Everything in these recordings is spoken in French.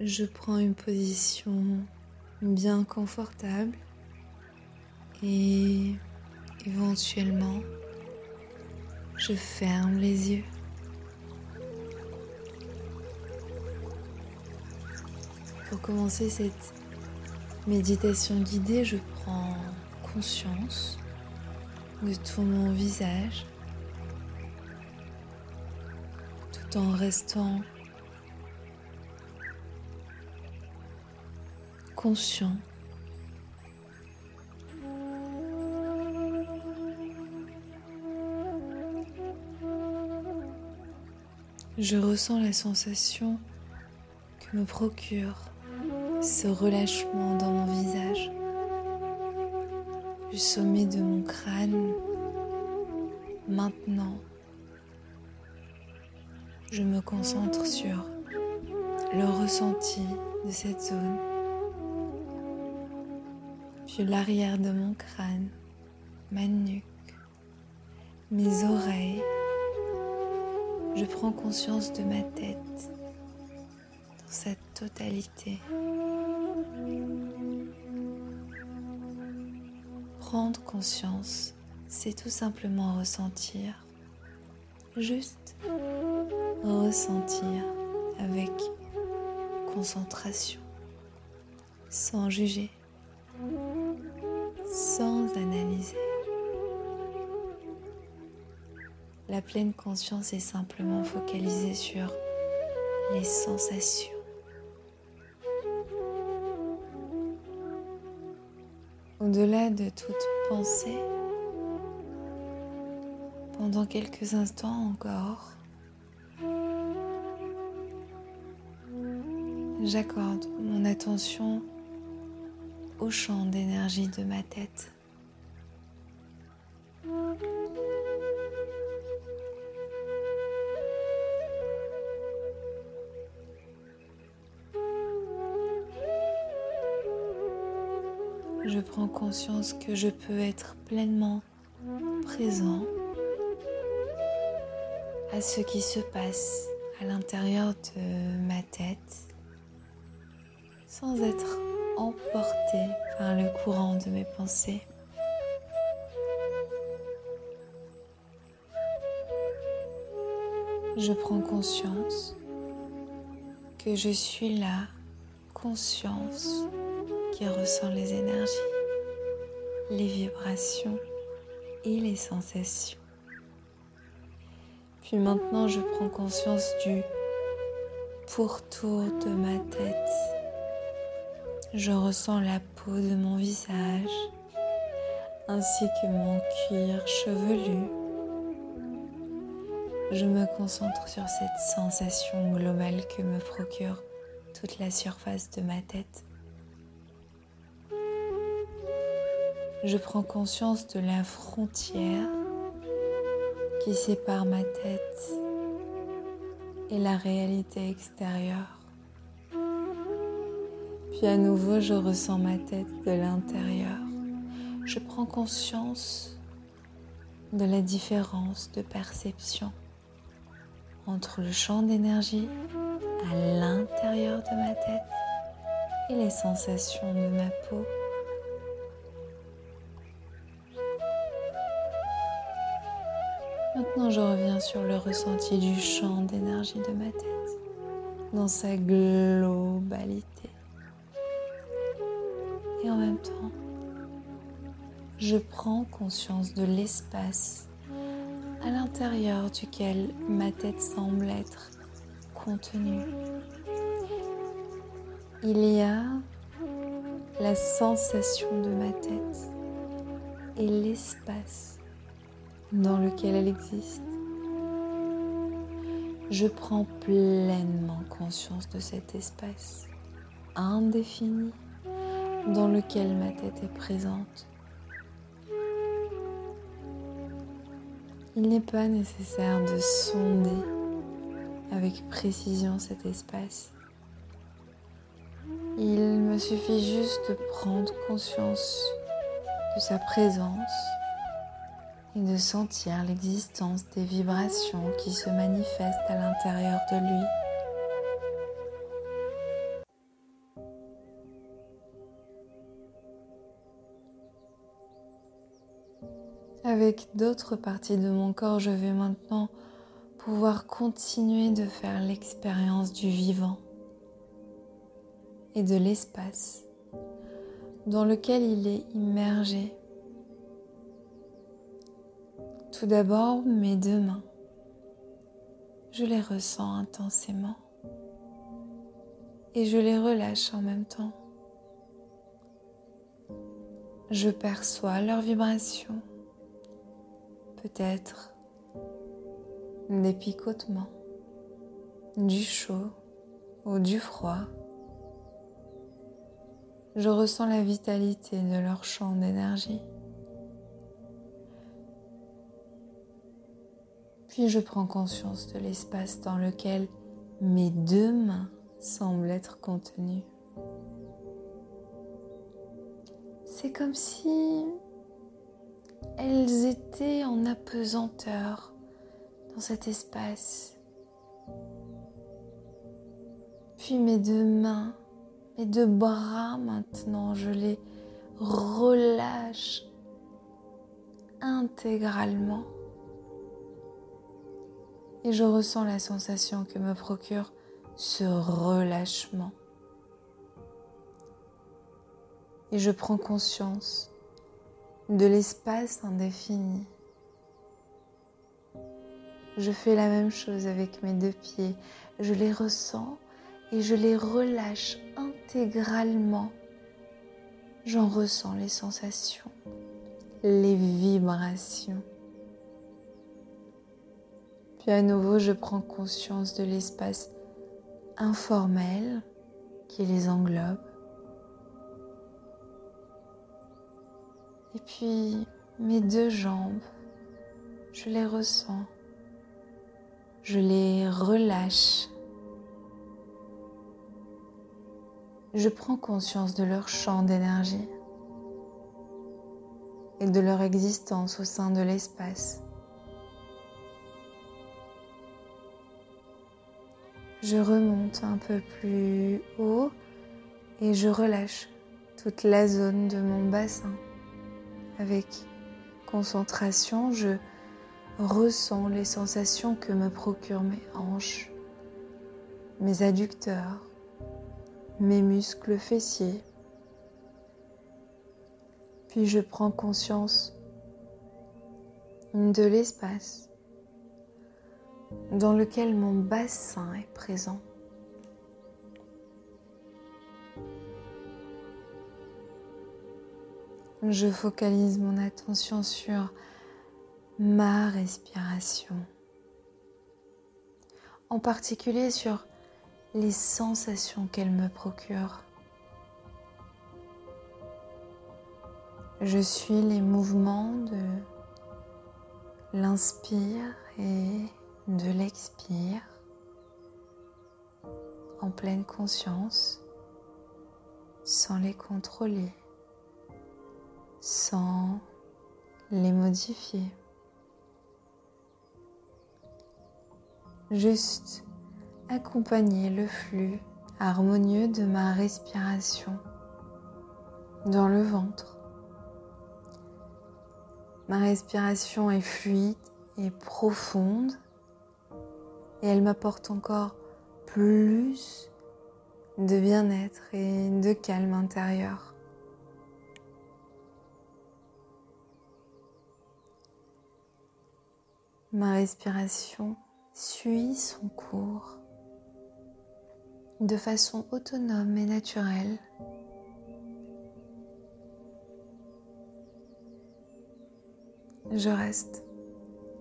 je prends une position bien confortable et éventuellement je ferme les yeux. Pour commencer cette méditation guidée, je prends conscience de tout mon visage tout en restant conscient. Je ressens la sensation que me procure ce relâchement dans mon visage, du sommet de mon crâne. Maintenant, je me concentre sur le ressenti de cette zone puis l'arrière de mon crâne, ma nuque, mes oreilles. Je prends conscience de ma tête dans sa totalité. Prendre conscience, c'est tout simplement ressentir, juste ressentir avec concentration, sans juger La pleine conscience est simplement focalisée sur les sensations. Au-delà de toute pensée, pendant quelques instants encore, j'accorde mon attention au champ d'énergie de ma tête. Je prends conscience que je peux être pleinement présent à ce qui se passe à l'intérieur de ma tête sans être emporté par le courant de mes pensées. Je prends conscience que je suis la conscience qui ressent les énergies, les vibrations et les sensations. Puis maintenant, je prends conscience du pourtour de ma tête je ressens la peau de mon visage ainsi que mon cuir chevelu. Je me concentre sur cette sensation globale que me procure toute la surface de ma tête. Je prends conscience de la frontière qui sépare ma tête et la réalité extérieure. Puis à nouveau, je ressens ma tête de l'intérieur. Je prends conscience de la différence de perception entre le champ d'énergie à l'intérieur de ma tête et les sensations de ma peau. Maintenant, je reviens sur le ressenti du champ d'énergie de ma tête dans sa globalité et en même temps, je prends conscience de l'espace à l'intérieur duquel ma tête semble être contenue. Il y a la sensation de ma tête et l'espace dans lequel elle existe. Je prends pleinement conscience de cet espace indéfini dans lequel ma tête est présente. Il n'est pas nécessaire de sonder avec précision cet espace. Il me suffit juste de prendre conscience de sa présence et de sentir l'existence des vibrations qui se manifestent à l'intérieur de lui. Avec d'autres parties de mon corps, je vais maintenant pouvoir continuer de faire l'expérience du vivant et de l'espace dans lequel il est immergé tout d'abord, mes deux mains. Je les ressens intensément et je les relâche en même temps. Je perçois leur vibration, peut-être des picotements, du chaud ou du froid. Je ressens la vitalité de leur champ d'énergie. Puis je prends conscience de l'espace dans lequel mes deux mains semblent être contenues. C'est comme si elles étaient en apesanteur dans cet espace. Puis mes deux mains, mes deux bras maintenant, je les relâche intégralement. Et je ressens la sensation que me procure ce relâchement. Et je prends conscience de l'espace indéfini je fais la même chose avec mes deux pieds. Je les ressens et je les relâche intégralement. J'en ressens les sensations, les vibrations. Puis à nouveau, je prends conscience de l'espace informel qui les englobe. Et puis mes deux jambes, je les ressens je les relâche. Je prends conscience de leur champ d'énergie et de leur existence au sein de l'espace. Je remonte un peu plus haut et je relâche toute la zone de mon bassin. Avec concentration, je ressens les sensations que me procurent mes hanches, mes adducteurs, mes muscles fessiers. Puis je prends conscience de l'espace dans lequel mon bassin est présent. Je focalise mon attention sur ma respiration, en particulier sur les sensations qu'elle me procure. Je suis les mouvements de l'inspire et de l'expire en pleine conscience, sans les contrôler, sans les modifier. juste accompagner le flux harmonieux de ma respiration dans le ventre. Ma respiration est fluide et profonde et elle m'apporte encore plus de bien-être et de calme intérieur. Ma respiration suit son cours de façon autonome et naturelle. Je reste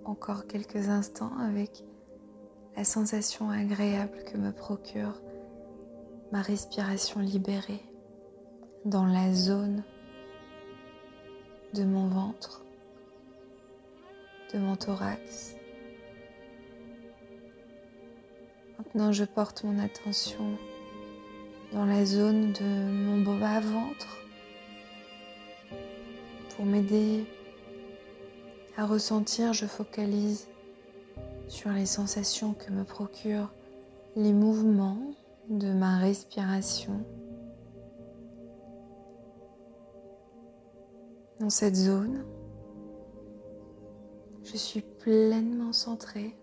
encore quelques instants avec la sensation agréable que me procure ma respiration libérée dans la zone de mon ventre, de mon thorax, Maintenant, je porte mon attention dans la zone de mon bas-ventre pour m'aider à ressentir. Je focalise sur les sensations que me procurent les mouvements de ma respiration. Dans cette zone, Je suis pleinement centrée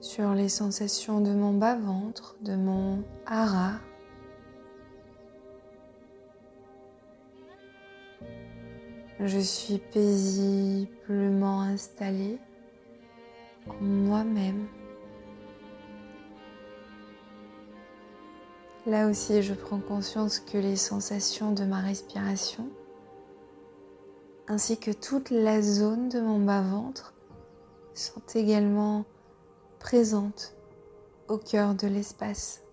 sur les sensations de mon bas-ventre, de mon hara. Je suis paisiblement installée en moi-même. Là aussi, je prends conscience que les sensations de ma respiration, ainsi que toute la zone de mon bas-ventre, sont également présentes au cœur de l'espace.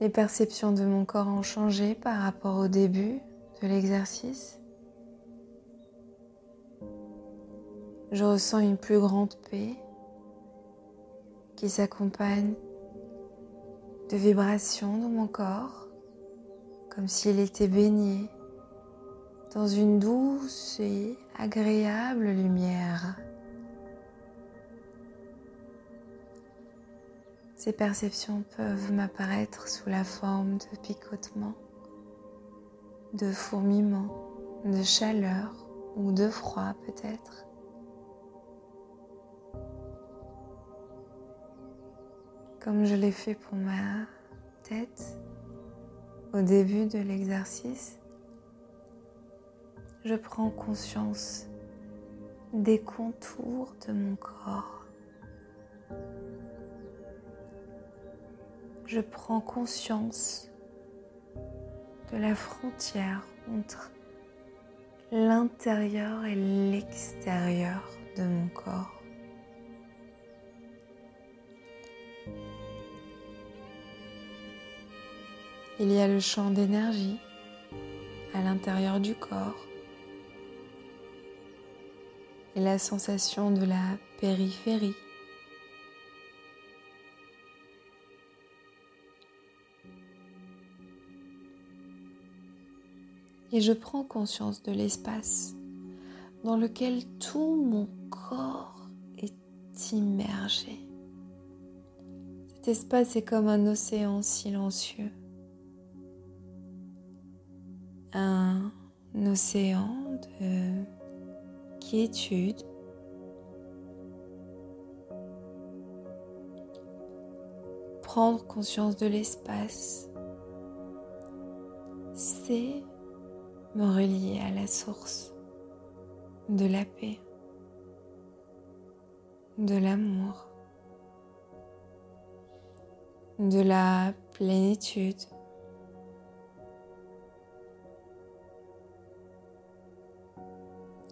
Les perceptions de mon corps ont changé par rapport au début de l'exercice. je ressens une plus grande paix qui s'accompagne de vibrations dans mon corps, comme s'il était baigné dans une douce et agréable lumière. Ces perceptions peuvent m'apparaître sous la forme de picotements, de fourmillements, de chaleur ou de froid peut-être. comme je l'ai fait pour ma tête au début de l'exercice, je prends conscience des contours de mon corps. Je prends conscience de la frontière entre l'intérieur et l'extérieur de mon corps. Il y a le champ d'énergie à l'intérieur du corps et la sensation de la périphérie. Et je prends conscience de l'espace dans lequel tout mon corps est immergé. Cet espace est comme un océan silencieux un océan de quiétude. Prendre conscience de l'espace, c'est me relier à la source de la paix, de l'amour, de la plénitude.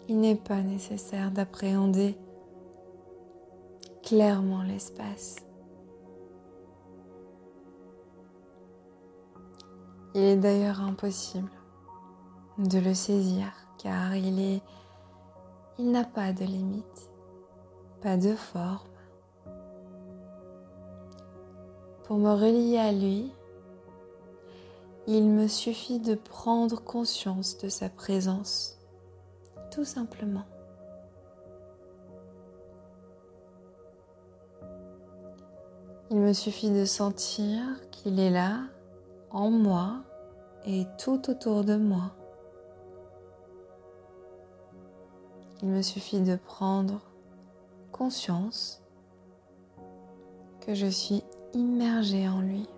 il n'est pas nécessaire d'appréhender clairement l'espace. Il est d'ailleurs impossible de le saisir car il est il n'a pas de limite, pas de forme. Pour me relier à lui, il me suffit de prendre conscience de sa présence tout simplement. Il me suffit de sentir qu'il est là, en moi et tout autour de moi. Il me suffit de prendre conscience que je suis immergée en lui.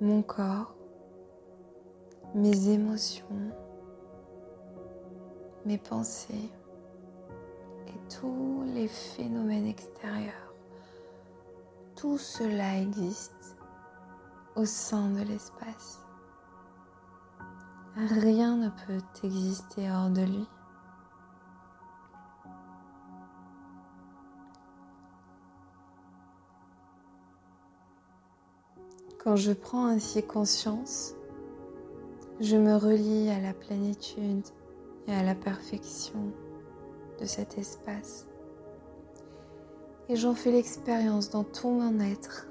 Mon corps mes émotions, mes pensées et tous les phénomènes extérieurs. Tout cela existe au sein de l'espace. Rien ne peut exister hors de lui. Quand je prends ainsi conscience je me relie à la plénitude et à la perfection de cet espace. Et j'en fais l'expérience dans tout mon être.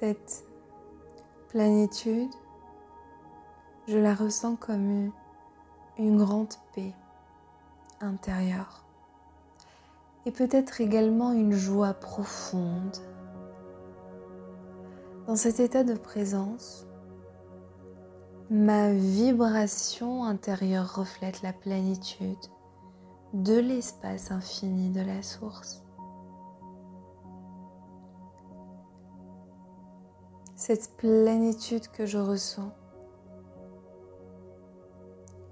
Cette plénitude, je la ressens comme une grande paix intérieure et peut-être également une joie profonde. Dans cet état de présence, ma vibration intérieure reflète la plénitude de l'espace infini de la source. Cette plénitude que je ressens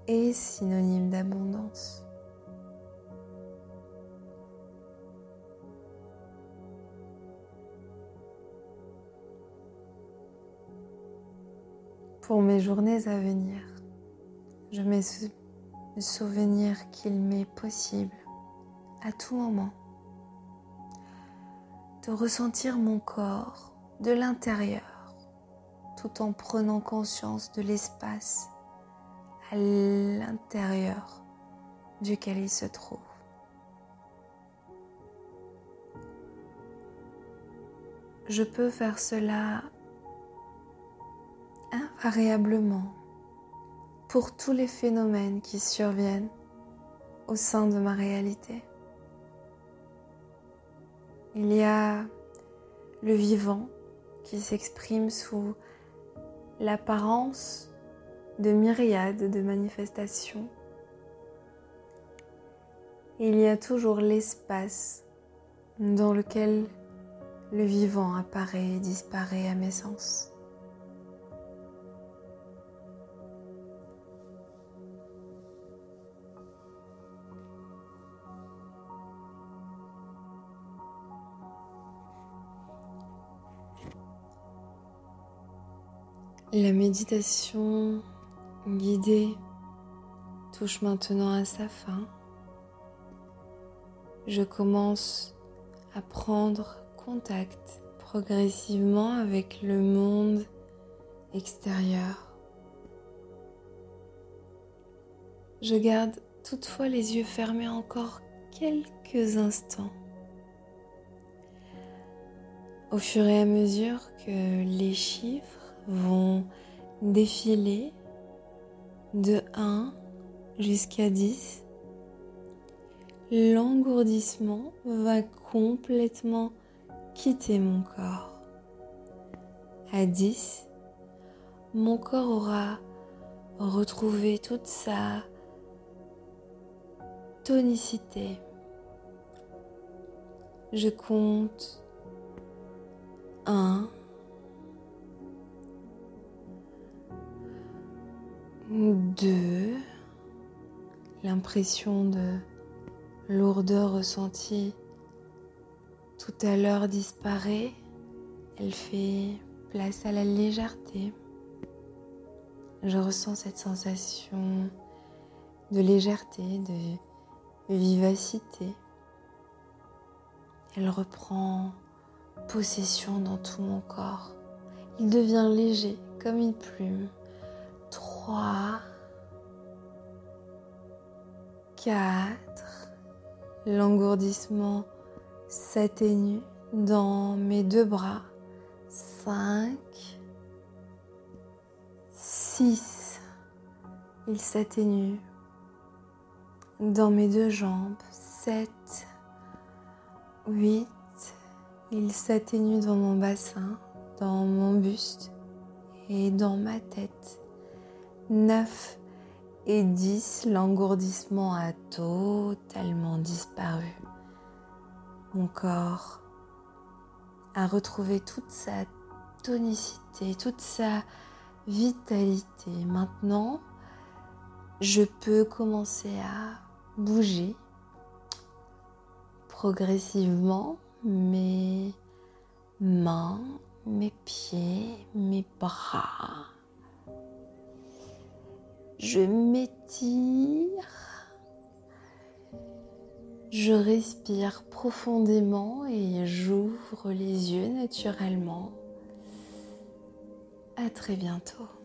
est synonyme d'abondance. Pour mes journées à venir, je me souvenir qu'il m'est possible à tout moment de ressentir mon corps de l'intérieur tout en prenant conscience de l'espace à l'intérieur duquel il se trouve. Je peux faire cela invariablement pour tous les phénomènes qui surviennent au sein de ma réalité. Il y a le vivant qui s'exprime sous l'apparence de myriades de manifestations. Il y a toujours l'espace dans lequel le vivant apparaît et disparaît à mes sens. La méditation guidée touche maintenant à sa fin. Je commence à prendre contact progressivement avec le monde extérieur. Je garde toutefois les yeux fermés encore quelques instants. Au fur et à mesure que les chiffres vont défiler de 1 jusqu'à 10. L'engourdissement va complètement quitter mon corps. À 10, mon corps aura retrouvé toute sa tonicité. Je compte 1, Deux, l'impression de lourdeur ressentie tout à l'heure disparaît. Elle fait place à la légèreté. Je ressens cette sensation de légèreté, de vivacité. Elle reprend possession dans tout mon corps. Il devient léger comme une plume. 3, 4, l'engourdissement s'atténue dans mes deux bras, 5, 6, il s'atténue dans mes deux jambes, 7, 8, il s'atténue dans mon bassin, dans mon buste et dans ma tête. 9 et 10, l'engourdissement a totalement disparu. Mon corps a retrouvé toute sa tonicité, toute sa vitalité. Maintenant, je peux commencer à bouger progressivement mes mains, mes pieds, mes bras je m'étire. Je respire profondément et j'ouvre les yeux naturellement. À très bientôt.